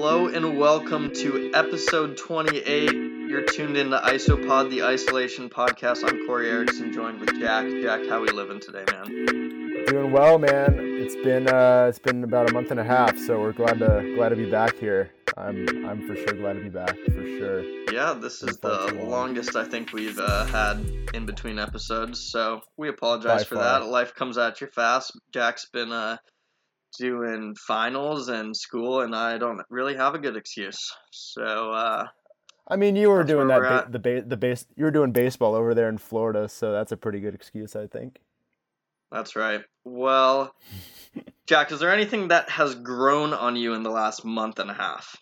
Hello and welcome to episode 28. You're tuned in to Isopod, the Isolation Podcast. I'm Correy Erickson, joined with Jack. Jack, how are we living today, man? Doing well, man. It's been uh, it's been about a month and a half, so we're glad to glad to be back here. I'm I'm for sure glad to be back for sure. Yeah, this is the longest I think we've uh, had in between episodes, so we apologize By for far. that. Life comes at you fast. Jack's been uh, doing finals and school, and I don't really have a good excuse. So uh, I mean, you were doing that ba- the ba- the base you were doing baseball over there in Florida, so that's a pretty good excuse, I think. that's right. Well, Jack, is there anything that has grown on you in the last month and a half?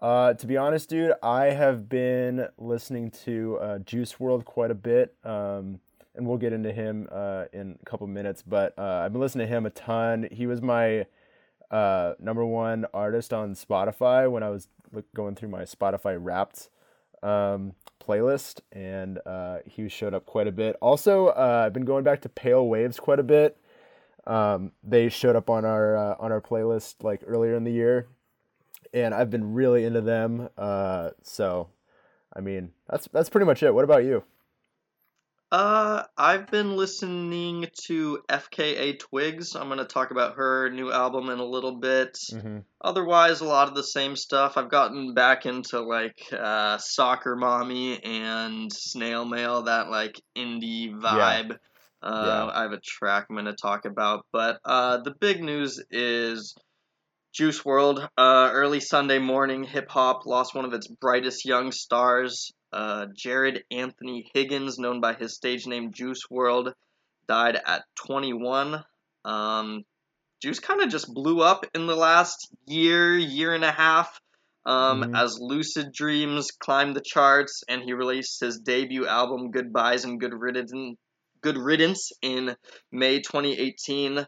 Uh, to be honest, dude, I have been listening to uh, Juice WRLD quite a bit, um, and we'll get into him uh, in a couple minutes. But uh, I've been listening to him a ton. He was my uh, number one artist on Spotify when I was going through my Spotify Wrapped um, playlist, and uh, he showed up quite a bit. Also, uh, I've been going back to Pale Waves quite a bit. Um, they showed up on our uh, on our playlist like earlier in the year, and I've been really into them. So, I mean, that's that's pretty much it. What about you? Uh, I've been listening to FKA Twigs. I'm gonna talk about her new album in a little bit. Mm-hmm. Otherwise, a lot of the same stuff. I've gotten back into like uh, Soccer Mommy and Snail Mail, that like indie vibe. Yeah. Uh, Yeah. I have a track I'm gonna talk about, but uh, the big news is Juice WRLD. Uh, early Sunday morning, hip hop lost one of its brightest young stars. Uh, Jared Anthony Higgins, known by his stage name Juice WRLD, died at 21. Um, Juice kind of just blew up in the last year, year and a half, um, Mhm. as Lucid Dreams climbed the charts, and he released his debut album Goodbyes and Good Riddance, Good Riddance in May 2018.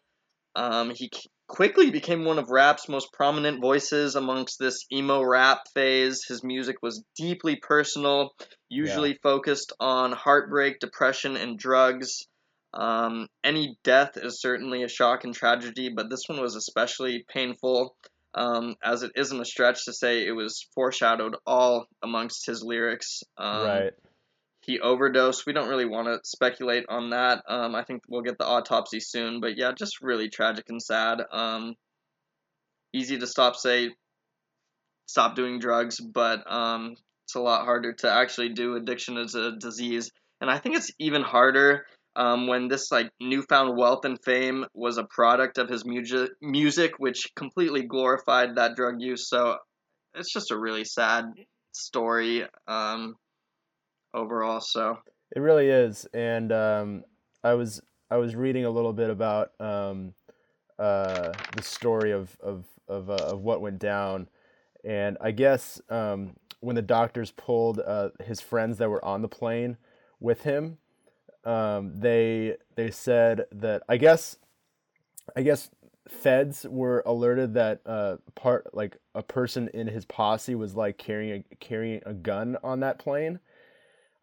Um, he quickly became one of rap's most prominent voices amongst this emo rap phase. His music was deeply personal, usually focused on heartbreak, depression, and drugs. Um, any death is certainly a shock and tragedy, but this one was especially painful, um, as it isn't a stretch to say it was foreshadowed all amongst his lyrics. Um, right. He overdosed. We don't really want to speculate on that. Um, I think we'll get the autopsy soon, but yeah, just really tragic and sad. Um, easy to stop say stop doing drugs, but um, it's a lot harder to actually do. Addiction is a disease, and I think it's even harder um, when this like newfound wealth and fame was a product of his music, music, which completely glorified that drug use. So it's just a really sad story. Um, overall. So It really is, and um, I was I was reading a little bit about um, uh, the story of of of, uh, of what went down, and I guess um, when the doctors pulled uh, his friends that were on the plane with him, um, they they said that I guess I guess feds were alerted that uh, part like a person in his posse was like carrying a, carrying a gun on that plane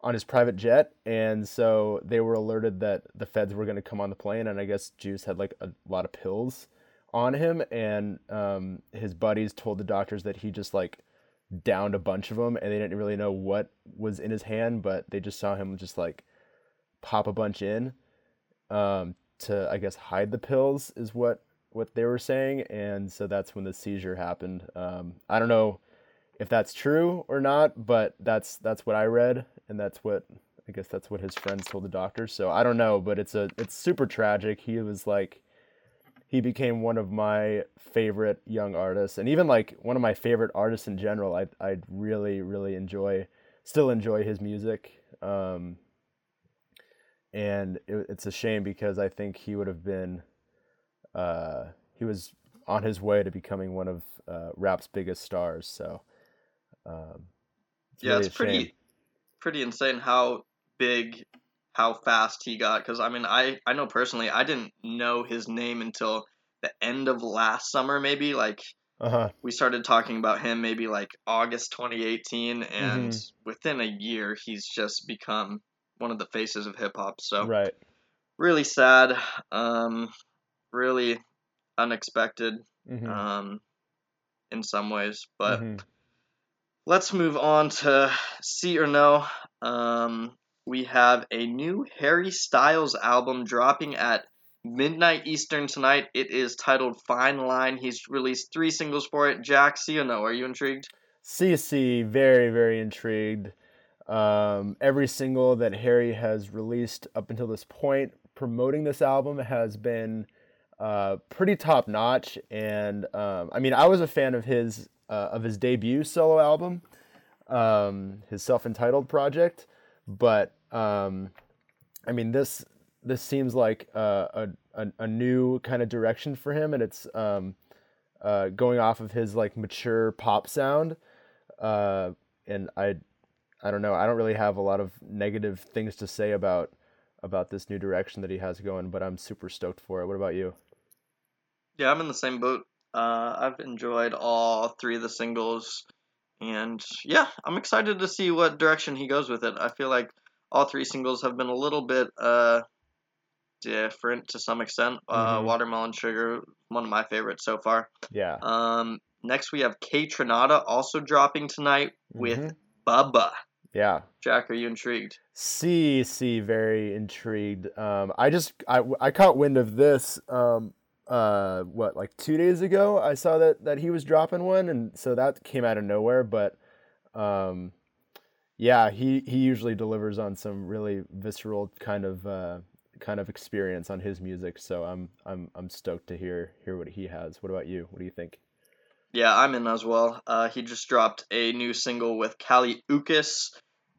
on his private jet and so they were alerted that the feds were going to come on the plane and i guess juice had like a lot of pills on him and um, his buddies told the doctors that he just like downed a bunch of them and they didn't really know what was in his hand but they just saw him just like pop a bunch in um, to i guess hide the pills is what what they were saying and so that's when the seizure happened. Um, i don't know if that's true or not, but that's that's what I read, and that's what I guess that's what his friends told the doctors. So I don't know, but it's a it's super tragic. He was like he became one of my favorite young artists, and even like one of my favorite artists in general. I I really really enjoy still enjoy his music. Um, and it, it's a shame because I think he would have been uh, he was on his way to becoming one of uh, rap's biggest stars. So. Um, yeah, really it's pretty shame. Pretty insane how big, how fast he got. Because I mean, I I know personally, I didn't know his name until the end of last summer, maybe like. Uh-huh. We started talking about him maybe like August 2018, and Mm-hmm. within a year, he's just become one of the faces of hip hop. So Right. really sad, um, really unexpected. Mhm. Um, in some ways. But Mhm. Let's move on to see or no. Um, we have a new Harry Styles album dropping at midnight Eastern tonight. It is titled Fine Line. He's released three singles for it. Jack, see or no? Are you intrigued? CC, very, very intrigued. Um, every single that Harry has released up until this point promoting this album has been uh, pretty top notch. And um, I mean, I was a fan of his uh, of his debut solo album, um, his self entitled project. But um, I mean, this this seems like uh, a, a a new kind of direction for him, and it's um, uh, going off of his like mature pop sound. Uh, and I I don't know. I don't really have a lot of negative things to say about about this new direction that he has going, but I'm super stoked for it. What about you? Yeah, I'm in the same boat. Uh, I've enjoyed all three of the singles, and yeah, I'm excited to see what direction he goes with it. I feel like all three singles have been a little bit uh, different to some extent. Uh, Mhm. Watermelon Sugar, one of my favorites so far. Yeah. Um, next we have Kaytranada also dropping tonight with Mhm. Bubba. Yeah. Jack, are you intrigued? See, see, very intrigued. Um, I just I, I caught wind of this. Um, uh, what like two days ago? I saw that that he was dropping one, and so that came out of nowhere. But, um, yeah, he he usually delivers on some really visceral kind of uh, kind of experience on his music. So I'm I'm I'm stoked to hear hear what he has. What about you? What do you think? Yeah, I'm in as well. Uh, he just dropped a new single with Kali Uchis,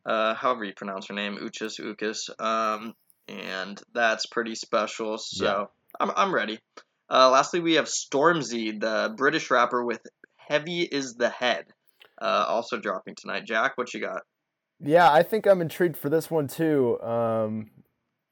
uh, however you pronounce her name, Uchis Uchis, um, and that's pretty special. So Yeah. I'm I'm ready. Uh, lastly, we have Stormzy, the British rapper with "Heavy Is the Head," uh, also dropping tonight. Jack, what you got? Yeah, I think I'm intrigued for this one too. Um,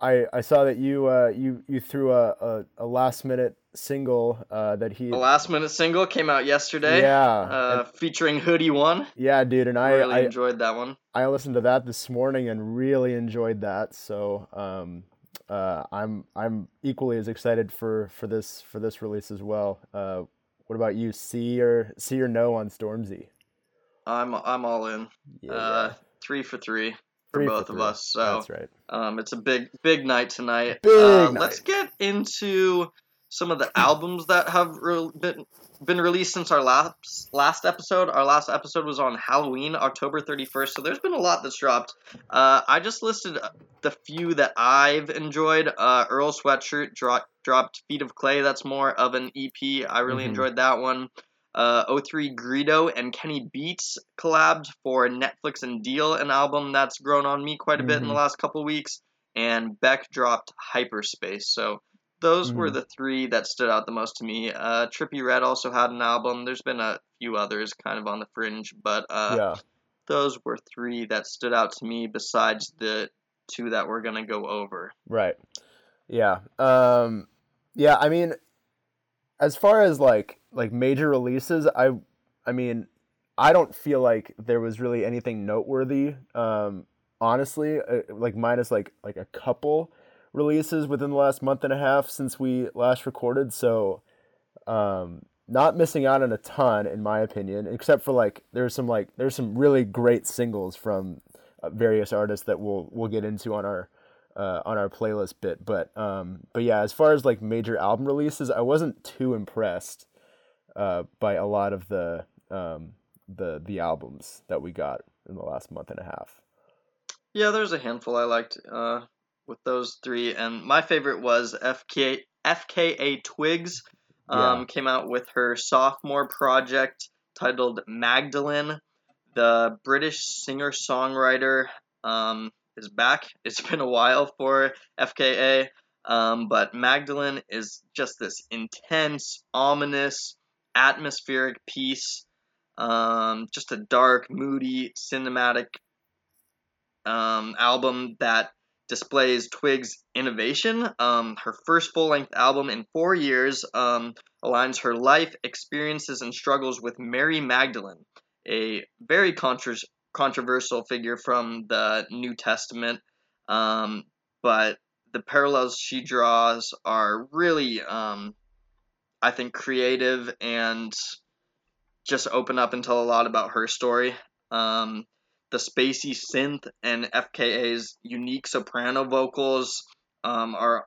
I I saw that you uh, you you threw a, a, a last minute single uh, that he The last minute single came out yesterday. yeah Uh, and- featuring Headie One. yeah dude and I I, really I enjoyed that one. I listened to that this morning and really enjoyed that. So um, uh, I'm I'm equally as excited for for this for this release as well. Uh, what about you? See or see or no on Stormzy? I'm I'm all in. Yeah, Uh, three for three for Three for both of us. So that's right. Um, it's a big, big night tonight. Big uh, night. Let's get into some of the albums that have re- been been released since our last last episode. Our last episode was on Halloween, October thirty first. So there's been a lot that's dropped. Uh, I just listed the few that I've enjoyed. Uh, Earl Sweatshirt dro- dropped Feet of Clay. That's more of an EP. I really Mhm. enjoyed that one. Uh, 03 Greedo and Kenny Beats collabed for Netflix and Deal, an album that's grown on me quite a bit in the Mhm. last couple weeks. And Beck dropped Hyperspace. So those were Mhm. the three that stood out the most to me. Uh, Trippie Redd also had an album. There's been a few others kind of on the fringe, but uh, yeah. those were three that stood out to me besides the two that we're going to go over. Right. Yeah. Um yeah, I mean as far as like like major releases, I I mean, I don't feel like there was really anything noteworthy um honestly, uh, like minus like like a couple releases within the last month and a half since we last recorded, so um not missing out on a ton in my opinion, except for like there's some like there's some really great singles from uh, various artists that we'll we'll get into on our uh, on our playlist bit. But um, but yeah, as far as like major album releases, I wasn't too impressed uh, by a lot of the um, the the albums that we got in the last month and a half. Yeah, there's a handful I liked uh, with those three, and my favorite was FK FKA Twigs. Um, Yeah. Came out with her sophomore project titled Magdalene. The British singer songwriter um, is back. It's been a while for FKA, um, but Magdalene is just this intense, ominous, atmospheric piece. Um, just a dark, moody, cinematic um, album that displays Twig's innovation. Um, her first full length album in four years um, aligns her life, experiences, and struggles with Mary Magdalene, a very contra- controversial figure from the New Testament. Um, but the parallels she draws are really, um, I think, creative and just open up and tell a lot about her story. Um, the spacey synth and FKA's unique soprano vocals um, are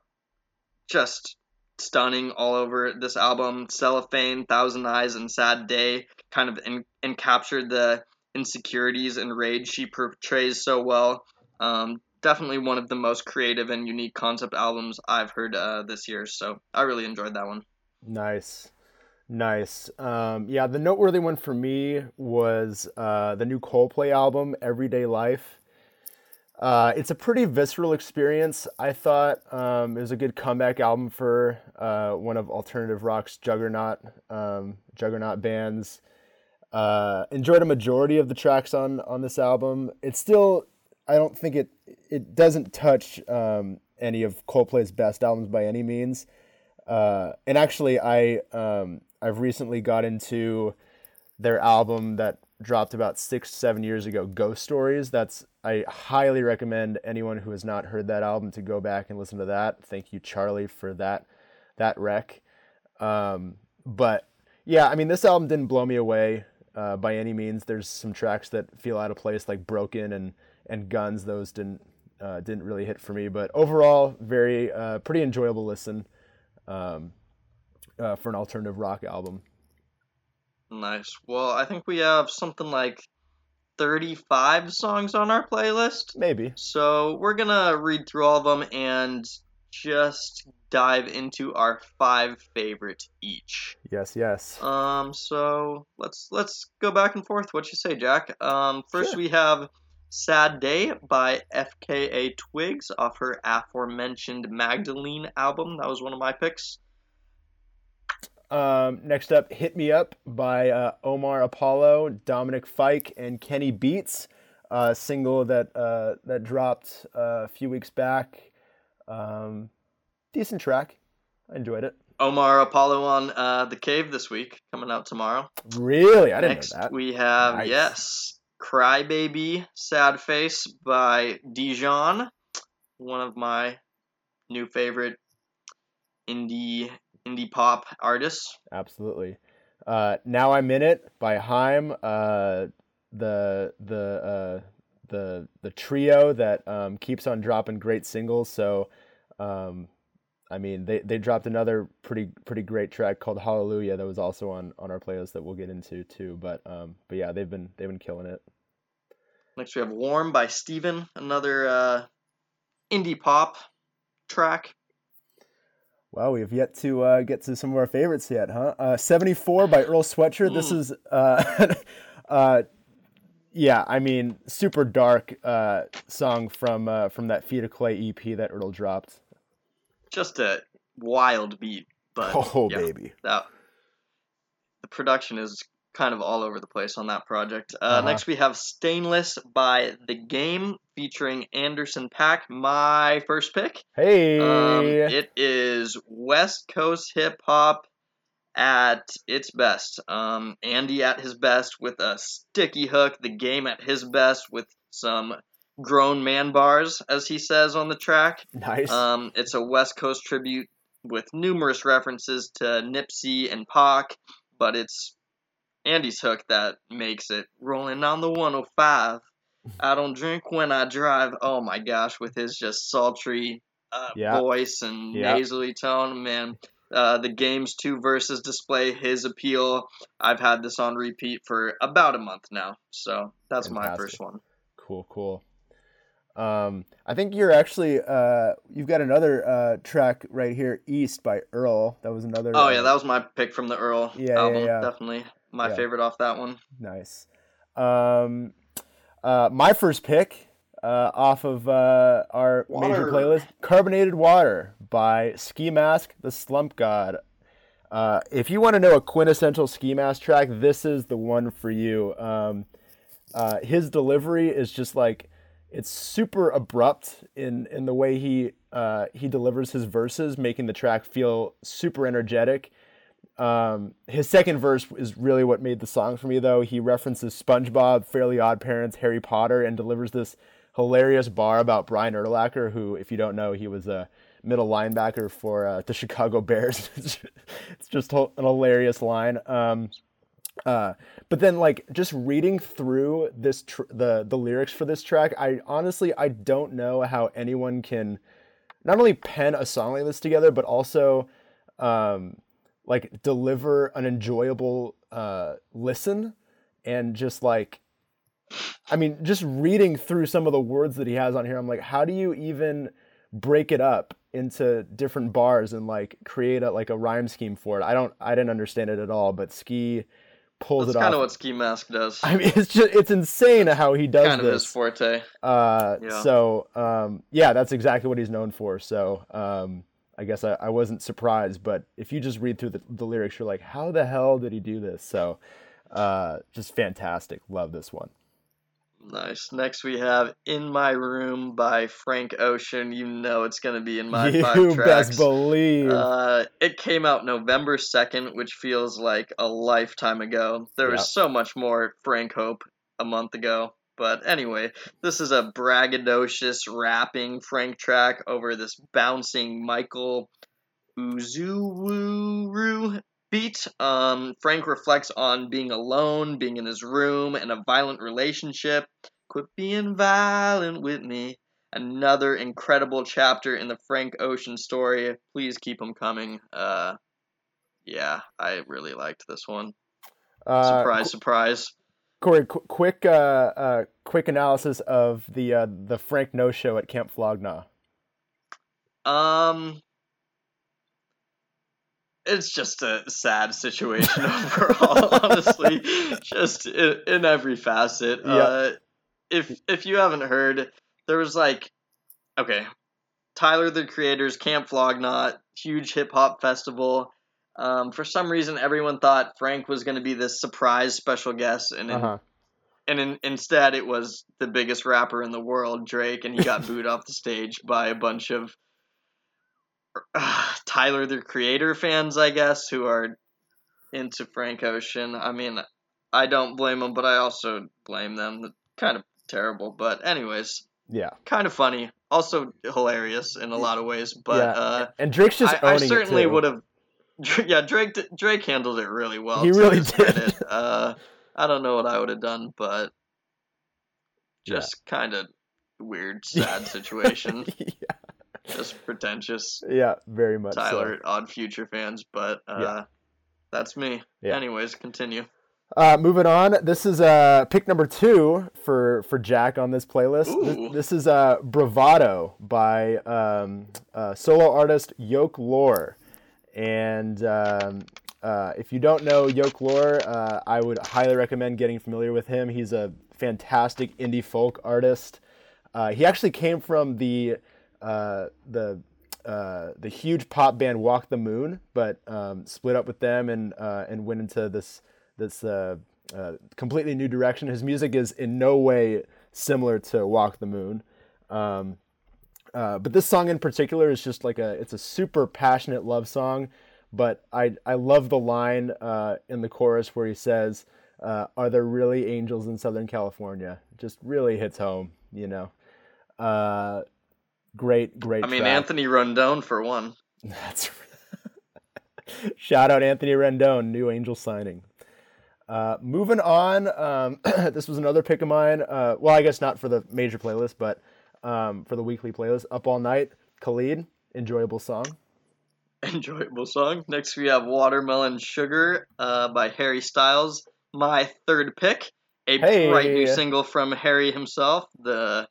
just stunning all over this album. Cellophane, Thousand Eyes, and Sad Day kind of in, and captured the insecurities and rage she portrays so well. Um, definitely one of the most creative and unique concept albums I've heard uh, this year. So I really enjoyed that one. Nice. Nice. Um, yeah, the noteworthy one for me was uh, the new Coldplay album, Everyday Life. Uh, it's a pretty visceral experience. I thought um, it was a good comeback album for uh, one of alternative rock's juggernaut um, juggernaut bands. Uh, enjoyed a majority of the tracks on on this album. It's still, I don't think it it doesn't touch um, any of Coldplay's best albums by any means. Uh, and actually, I um, I've recently got into their album that dropped about six seven years ago, Ghost Stories. That's I highly recommend anyone who has not heard that album to go back and listen to that. Thank you, Charlie, for that that rec. Um, but yeah, I mean, this album didn't blow me away uh, by any means. There's some tracks that feel out of place, like Broken and and Guns. Those didn't uh, didn't really hit for me, but overall, very uh, pretty enjoyable listen um, uh, for an alternative rock album. Nice. Well, I think we have something like 35 songs on our playlist. Maybe. So we're gonna read through all of them and just dive into our five favorite each. Yes, yes. Um, so let's let's go back and forth. What you say, Jack? Um, first Sure. we have "Sad Day" by FKA Twigs off her aforementioned Magdalene album. That was one of my picks. Um, next up, "Hit Me Up" by uh, Omar Apollo, Dominic Fike, and Kenny Beats. A single that uh, that dropped uh, a few weeks back. Um, decent track. I enjoyed it. Omar Apollo on uh, the Cave this week, coming out tomorrow. Really, I didn't Next know that. we have Nice. yes, "Crybaby," "Sad Face" by Dijon, one of my new favorite indie indie pop artists. Absolutely. Uh, now I'm in it by Haim. Uh, the the uh, the the trio that um, keeps on dropping great singles. So, um, I mean, they, they dropped another pretty pretty great track called Hallelujah that was also on, on our playlist that we'll get into too. But um, but yeah, they've been they've been killing it. Next we have "Warm" by Steven, another uh, indie pop track. Wow, we have yet to uh, get to some of our favorites yet, huh? Uh, 74 by Earl Sweatshirt. This is, uh, uh, yeah, I mean, super dark uh, song from uh, from that Feet of Clay EP that Earl dropped. Just a wild beat, but Oh, yeah, baby. that the production is kind of all over the place on that project. Uh, Uh-huh. Next, we have "Stainless" by The Game, featuring Anderson .Paak. My first pick. Hey! Um, it is West Coast hip hop at its best. Um, Andy at his best with a sticky hook. The Game at his best with some grown man bars, as he says on the track. nice. Um, it's a West Coast tribute with numerous references to Nipsey and Pac, but it's Andy's hook that makes it rolling on the 105. I don't drink when I drive. Oh my gosh, with his just sultry uh, Yeah. voice and Yeah. nasally tone, man. Uh, the game's two verses display his appeal. I've had this on repeat for about a month now, so that's my first one. cool, cool. Um, I think you're actually, uh, you've got another uh, track right here, East by Earl. That was another. Oh yeah, uh, that was my pick from the Earl Yeah, yeah, album. yeah. Definitely my Yeah. favorite off that one. Nice. Um, uh, my first pick uh, off of uh, our major playlist, "Carbonated Water" by Ski Mask, the Slump God. Uh, if you want to know a quintessential Ski Mask track, this is the one for you. Um, uh, his delivery is just like it's super abrupt in in the way he uh, he delivers his verses, making the track feel super energetic. Um, his second verse is really what made the song for me, though. He references SpongeBob, Fairly Odd Parents, Harry Potter, and delivers this hilarious bar about Brian Urlacher, who, if you don't know, he was a middle linebacker for uh, the Chicago Bears. it's just an hilarious line. Um, Uh, but then like just reading through this tr- the the lyrics for this track, I honestly I don't know how anyone can not only pen a song like this together, but also um, like deliver an enjoyable uh, listen and just like I mean, just reading through some of the words that he has on here, I'm like, how do you even break it up into different bars and like create a like a rhyme scheme for it? I don't I didn't understand it at all, but Ski pulls That's it kind of what Ski Mask does. I mean, it's just it's insane how he does kind of his this. forte. Uh, Yeah. So um, yeah, that's exactly what he's known for. So um, I guess I, I wasn't surprised, but if you just read through the, the lyrics, you're like, how the hell did he do this? So uh, just fantastic. Love this one. Nice. Next we have "In My Room" by Frank Ocean. You know it's gonna be in my five you tracks. best believe. Uh, it came out November 2nd, which feels like a lifetime ago. There was so much more Frank Hope a month ago. But anyway, this is a braggadocious rapping Frank track over this bouncing Michael Uzowuru beat. Um, Frank reflects on being alone, being in his room, and a violent relationship. Quit being violent with me another incredible chapter in the Frank Ocean story. Please keep them coming. Uh, yeah, I really liked this one. Uh, Surprise, surprise. Correy, qu- quick, uh, uh, quick analysis of the uh, the Frank No Show at Camp Flog Gnaw. Um, it's just a sad situation overall. honestly, just in, in every facet. Yeah. Uh, if if you haven't heard, there was like, okay, Tyler the Creator's Camp Flog Gnaw, huge hip hop festival. Um, for some reason, everyone thought Frank was going to be this surprise special guest, and Uh-huh. and in, instead it was the biggest rapper in the world, Drake, and he got booed off the stage by a bunch of uh, Tyler the Creator fans, I guess, who are into Frank Ocean. I mean, I don't blame them, but I also blame them. Kind of terrible, but anyways, Yeah, kind of funny, also hilarious in a lot of ways. But yeah. uh, and Drake's just I, I certainly would have. Yeah, Drake. Drake handled it really well. He really did. credit. Uh, I don't know what I would have done, but Yeah. just kind of weird, sad situation. yeah, just pretentious. yeah, very much. so. Tyler, Odd Future fans, but uh, Yeah. that's me. Yeah. Anyways, continue. Uh, moving on, this is uh, pick number two for for Jack on this playlist. This, this is uh, "Bravado" by um, uh, solo artist Yoke Lore, and um, uh, if you don't know Yoke Lore, uh, I would highly recommend getting familiar with him. He's a fantastic indie folk artist. Uh, he actually came from the uh, the uh, the huge pop band Walk the Moon, but um, split up with them and uh, and went into this this uh, uh, completely new direction. His music is in no way similar to Walk the Moon, um, but this song in particular is just like a it's a super passionate love song. But I I love the line in the chorus where he says, uh, "Are there really angels in Southern California?" Just really hits home, you know. Uh, great, great. I mean, track. Anthony Rendon for one. That's shout out Anthony Rendon, new Angel signing. Uh, moving on, um, this was another pick of mine. Uh, well, I guess not for the major playlist, but um, for the weekly playlist. Up all night, Khalid, enjoyable song. Enjoyable song. Next, we have Watermelon Sugar uh, by Harry Styles. My third pick. A Hey. bright new single from Harry himself, the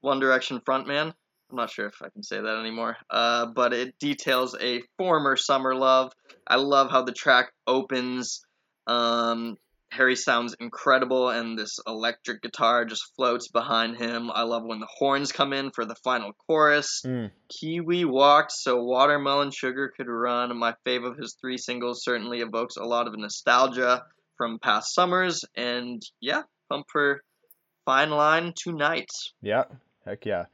One Direction frontman. I'm not sure if I can say that anymore. Uh, but it details a former summer love. I love how the track opens. Um, Harry sounds incredible, and this electric guitar just floats behind him. I love when the horns come in for the final chorus. Mm. Kiwi walked so watermelon sugar could run. My fave of his three singles certainly evokes a lot of nostalgia from past summers, and yeah, pump for fine line tonight. Yeah, heck yeah.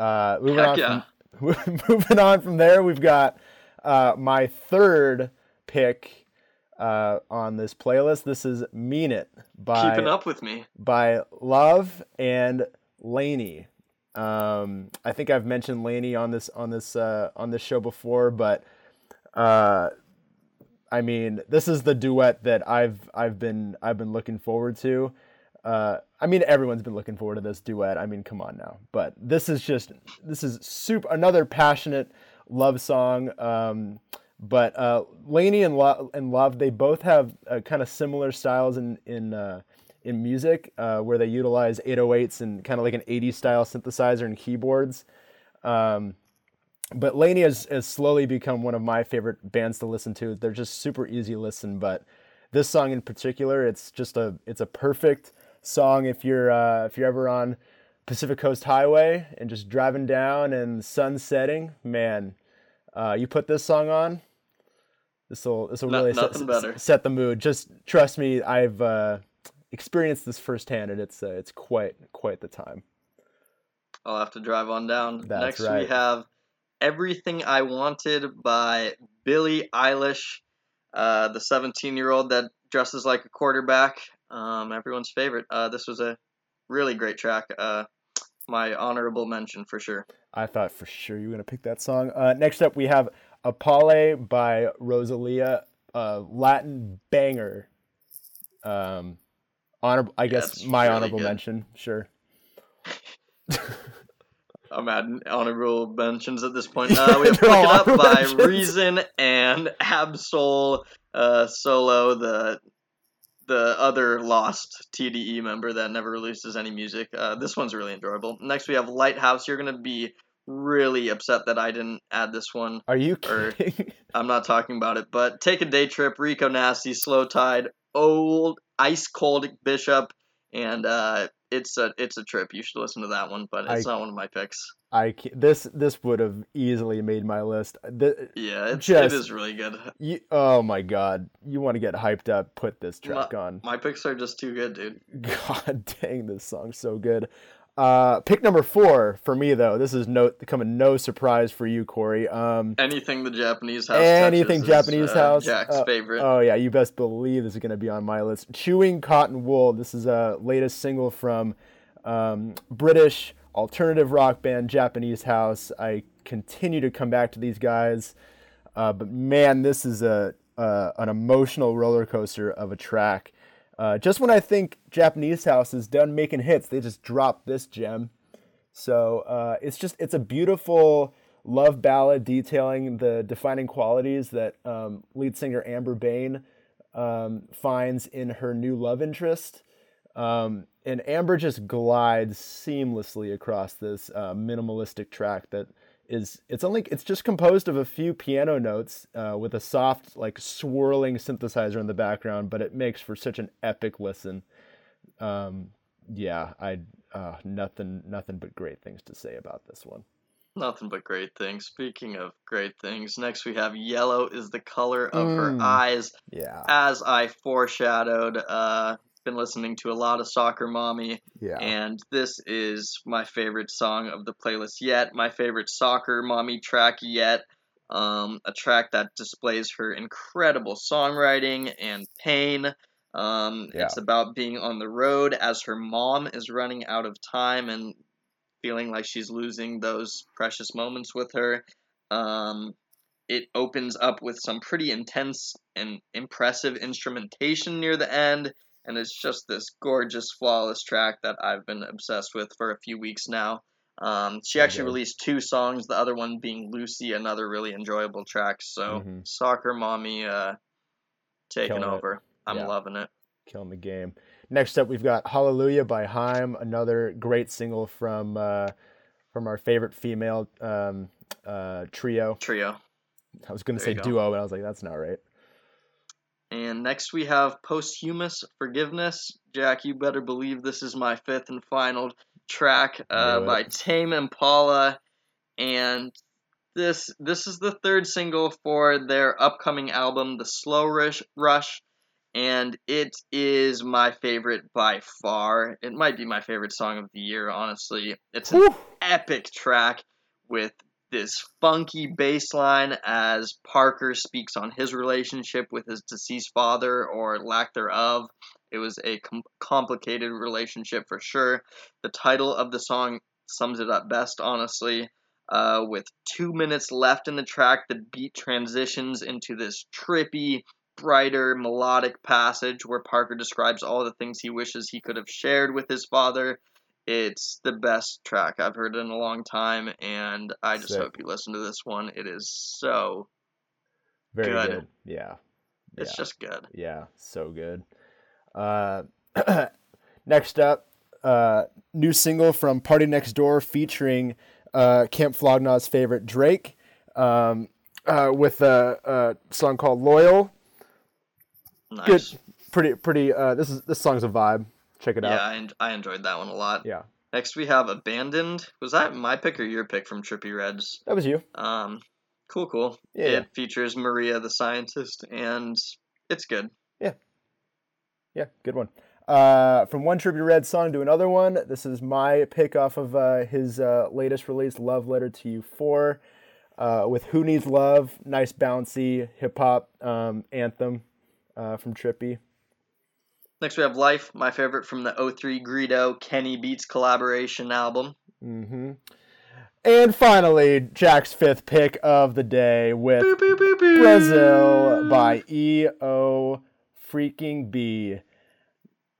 Uh, moving Heck on yeah. from moving on from there, we've got uh, my third pick uh, on this playlist. This is "Mean It" by Keeping up with me. by Lauv and LANY. Um, I think I've mentioned LANY on this on this uh, on this show before, but uh, I mean, this is the duet that I've I've been I've been looking forward to. Uh, I mean, everyone's been looking forward to this duet. I mean, come on now. But this is just this is super another passionate love song. Um, but uh, LANY and, Lo- and Lauv, they both have uh, kind of similar styles in in uh, in music, uh, where they utilize 808s and kind of like an 80s style synthesizer and keyboards. Um, but LANY has, has slowly become one of my favorite bands to listen to. They're just super easy to listen, but this song in particular, it's just a it's a perfect song if you're uh, if you're ever on Pacific Coast Highway and just driving down and the sun setting. Man, uh, you put this song on, this will this will No- really set, set the mood. Just trust me, I've uh, experienced this firsthand, and it's uh, it's quite quite the time. I'll have to drive on down. That's Next we have Everything I Wanted by Billie Eilish, uh, the 17 year old that dresses like a quarterback. Um, everyone's favorite. Uh, this was a really great track. Uh, my honorable mention for sure. I thought for sure you were gonna pick that song. Uh, next up, we have Apale by Rosalia, uh, Latin banger. Um, honorable, I guess my really honorable good. mention. Sure. I'm adding honorable mentions at this point. Uh, we have Pick It Up by mentions. Reason and Absol uh, Solo, the the other lost TDE member that never releases any music. Uh, this one's really enjoyable. Next, we have Lighthouse. You're going to be really upset that I didn't add this one. Are you Or- kidding? I'm not talking about it, but Take a Day Trip, Rico Nasty, Slow Tide, Old Ice Cold Bishop, and uh, it's a it's a trip. You should listen to that one, but it's I- not one of my picks. I this this would have easily made my list. The, Yeah, it's, Just- it is really good. you, oh my god, you want to get hyped up? Put this track on. My picks are just too good, dude. God dang, this song's so good. Uh, pick number four for me though. This is no coming no surprise for you, Correy. Um, Anything the Japanese house. Anything Japanese is, uh, house, Jack's uh, favorite. Oh yeah, you best believe this is gonna be on my list. Chewing Cotton Wool. This is a latest single from um, British alternative rock band Japanese House. I continue to come back to these guys, uh, but man, this is a uh, an emotional roller coaster of a track. Uh, just when I think Japanese House is done making hits, they just drop this gem. So uh, it's just it's a beautiful love ballad detailing the defining qualities that um, lead singer Amber Bain um, finds in her new love interest. Um, and Amber just glides seamlessly across this uh, minimalistic track that is it's only it's just composed of a few piano notes uh, with a soft like swirling synthesizer in the background, but it makes for such an epic listen. Um, yeah, I uh, nothing nothing but great things to say about this one. Nothing but great things. Speaking of great things, next we have Yellow is the color of her Mm. eyes. Yeah, As I foreshadowed, uh, been listening to a lot of Soccer Mommy, yeah. and this is my favorite song of the playlist yet. My favorite Soccer Mommy track yet. Um, a track that displays her incredible songwriting and pain. Um, Yeah. It's about being on the road as her mom is running out of time and feeling like she's losing those precious moments with her. Um, it opens up with some pretty intense and impressive instrumentation near the end, and it's just this gorgeous, flawless track that I've been obsessed with for a few weeks now. Um, she actually released two songs, the other one being Lucy, another really enjoyable track. So, Mhm. Soccer Mommy uh, taking Killing it. over. I'm Yeah. loving it. killing the game. Next up, we've got "Hallelujah" by Haim, another great single from uh, from our favorite female um, uh, trio. Trio. I was going to say go. duo, but I was like, that's not right. And next we have Posthumous Forgiveness. Jack, you better believe this is my fifth and final track uh, by Tame Impala. And this this is the third single for their upcoming album, The Slow Rush. Rush and it is my favorite by far. It might be my favorite song of the year, honestly. It's an Whew. epic track with this funky bass line as Parker speaks on his relationship with his deceased father or lack thereof. It was a com- complicated relationship for sure. The title of the song sums it up best, honestly. Uh, with two minutes left in the track, the beat transitions into this trippy, brighter melodic passage where Parker describes all the things he wishes he could have shared with his father. It's the best track I've heard in a long time, and I just Sick. hope you listen to this one. It is so, Very Good. good. Yeah. it's yeah. just good. Yeah, so good. Uh, next up, uh, new single from PartyNextDoor featuring uh, Camp Flog Gnaw's favorite Drake um, uh, with a, a song called "Loyal." Nice. Good, pretty, pretty. Uh, this is this song's a vibe. Check it Yeah, out. Yeah, I, en- I enjoyed that one a lot. Yeah, Next, we have Abandoned. Was that my pick or your pick from Trippie Redd's? that was you. Um, cool, cool. Yeah. It features Mariah the Scientist, and it's good. Yeah, Yeah, good one. Uh, from one Trippie Redd song to another one. This is my pick off of uh, his uh, latest release, Love Letter to You 4, uh, with Who Needs Love, nice bouncy hip hop um, anthem uh, from Trippie. Next, we have Life, my favorite from the 03 Greedo Kenny Beats collaboration album. Mm-hmm. And finally, Jack's fifth pick of the day with Boop, boop, boop. Brazil by E.O. freaking B.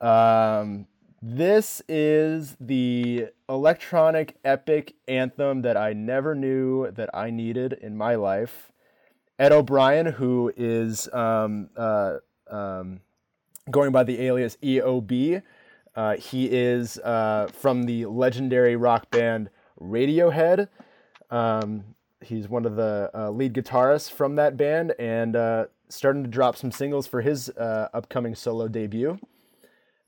Um, this is the electronic epic anthem that I never knew that I needed in my life. Ed O'Brien, who is um, uh, um, going by the alias EOB, uh, he is uh, from the legendary rock band Radiohead. Um, he's one of the uh, lead guitarists from that band and uh, starting to drop some singles for his uh, upcoming solo debut.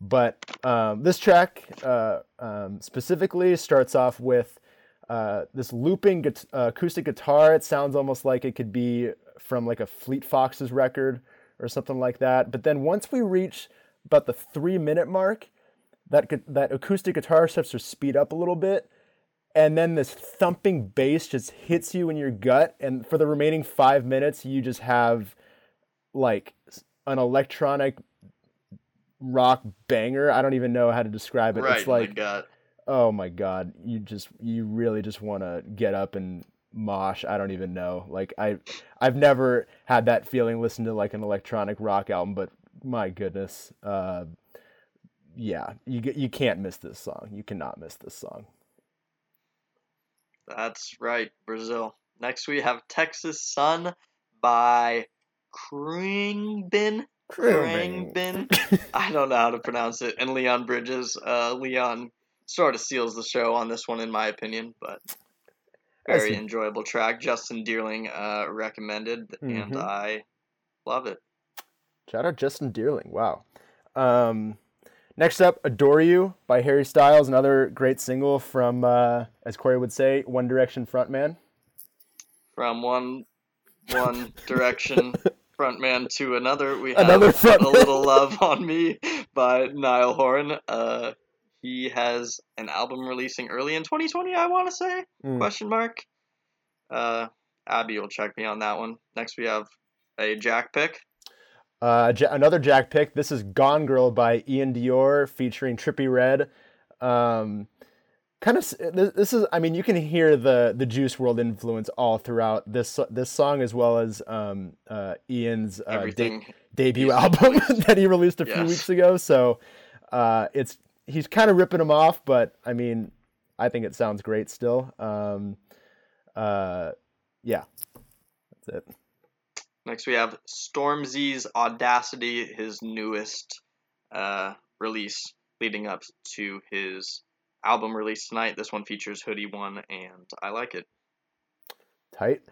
But um, this track uh, um, specifically starts off with this looping uh, acoustic guitar. It sounds almost like it could be from like a Fleet Foxes record or something like that. But then once we reach about the three minute mark, that that acoustic guitar starts to speed up a little bit, and then this thumping bass just hits you in your gut. And for the remaining five minutes, you just have like an electronic rock banger. I don't even know how to describe it. Right it's like oh my god you just you really just want to get up and mosh i don't even know like i i've never had that feeling listening to like an electronic rock album but my goodness uh yeah you you can't miss this song you cannot miss this song That's right, Brazil. Next, we have Texas Sun by Khruangbin. Khruangbin. I don't know how to pronounce it. And Leon Bridges. Uh, Leon sort of seals the show on this one, in my opinion, but very enjoyable track. Justin Deerling uh, recommended, and Mhm. I love it. shout out justin deerling wow um next up adore you by harry styles another great single from uh as correy would say one direction frontman From one one direction frontman to another, we have Another a little love on me by Niall Horan. Uh, he has an album releasing early in 2020. I want to say Mm. question mark. Uh, Abby will check me on that one. Next, we have a Jack pick. Uh, another Jack pick. This is Gone Girl by Iann Dior featuring Trippie Redd. Um, kind of, this, is. I mean, you can hear the the Juice WRLD influence all throughout this this song as well as um, uh, Iann's uh, de- debut album that he released a few weeks ago. So uh, it's he's kind of ripping him off, but I mean, I think it sounds great still. Um, uh, yeah, that's it. Next, we have Stormzy's Audacity, his newest uh, release, leading up to his album release tonight. This one features Headie One, and I like it. tight.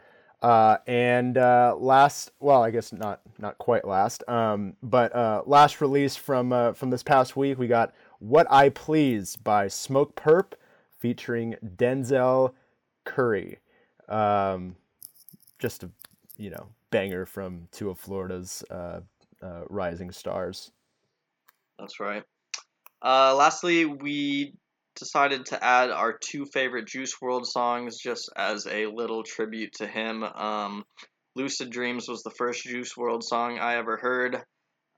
Uh, and uh, last, well, I guess not not quite last, um, but uh, last release from uh, from this past week, we got "What I Please" by Smokepurpp, featuring Denzel Curry. Um, just a you know banger from two of Florida's uh, uh, rising stars. That's right. Uh, lastly, we decided to add our two favorite Juice WRLD songs just as a little tribute to him. Um, Lucid Dreams was the first Juice WRLD song I ever heard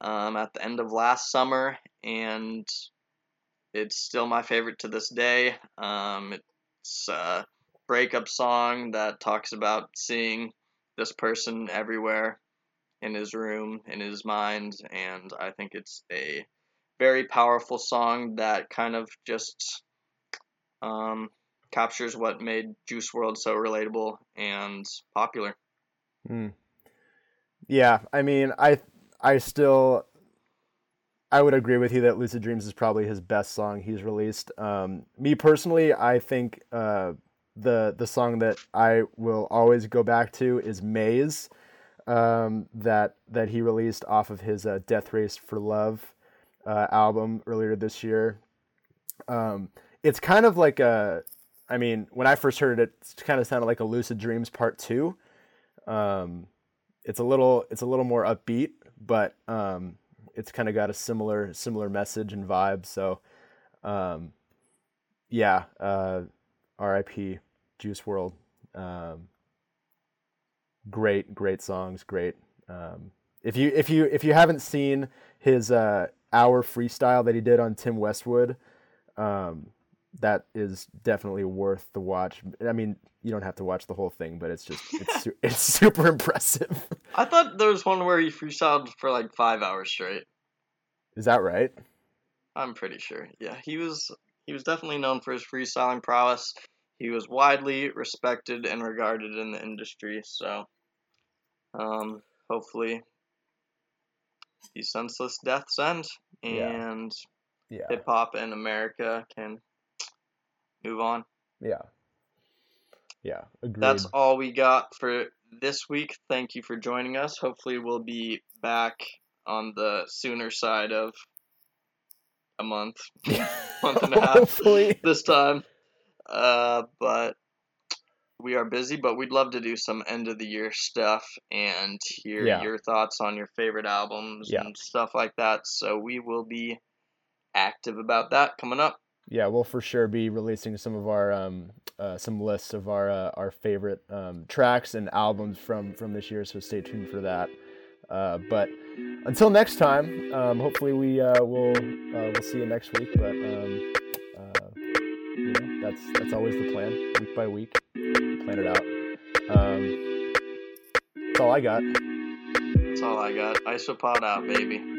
um, at the end of last summer, and it's still my favorite to this day. Um, it's a breakup song that talks about seeing this person everywhere in his room, in his mind, and I think it's a very powerful song that kind of just um, captures what made Juice WRLD so relatable and popular. Mm. Yeah, I mean, I I still I would agree with you that Lucid Dreams is probably his best song he's released. Um, me personally, I think uh, the the song that I will always go back to is Maze, um, that that he released off of his uh, Death Race for Love uh, album earlier this year. Um, it's kind of like a, I mean, when I first heard it, it kind of sounded like a Lucid Dreams Part Two. Um, it's a little it's a little more upbeat, but um, it's kind of got a similar similar message and vibe. So, um, yeah, uh, R.I.P. Juice WRLD. Um, great, great songs. Great. Um, if you if you if you haven't seen his uh, hour freestyle that he did on Tim Westwood, um, that is definitely worth the watch. I mean, you don't have to watch the whole thing, but it's just it's it's super impressive. I thought there was one where he freestyled for like five hours straight. Is that right? I'm pretty sure. Yeah, he was he was definitely known for his freestyling prowess. He was widely respected and regarded in the industry. So, um, hopefully, these senseless deaths end, and Yeah. Yeah. hip hop in America can move on. Yeah. Yeah. Agreed. That's all we got for this week. Thank you for joining us. Hopefully, we'll be back on the sooner side of a month, month and a half Hopefully. this time. Uh, but we are busy, but we'd love to do some end of the year stuff and hear Yeah. your thoughts on your favorite albums Yeah. and stuff like that. So we will be active about that coming up. Yeah, we'll for sure be releasing some of our um, uh, some lists of our uh, our favorite um, tracks and albums from from this year. So stay tuned for that. Uh, but until next time, um, hopefully we uh, will uh, we'll see you next week. But um, uh, you know, that's that's always the plan, week by week, plan it out. Um, that's all I got. That's all I got. Isopod out, baby.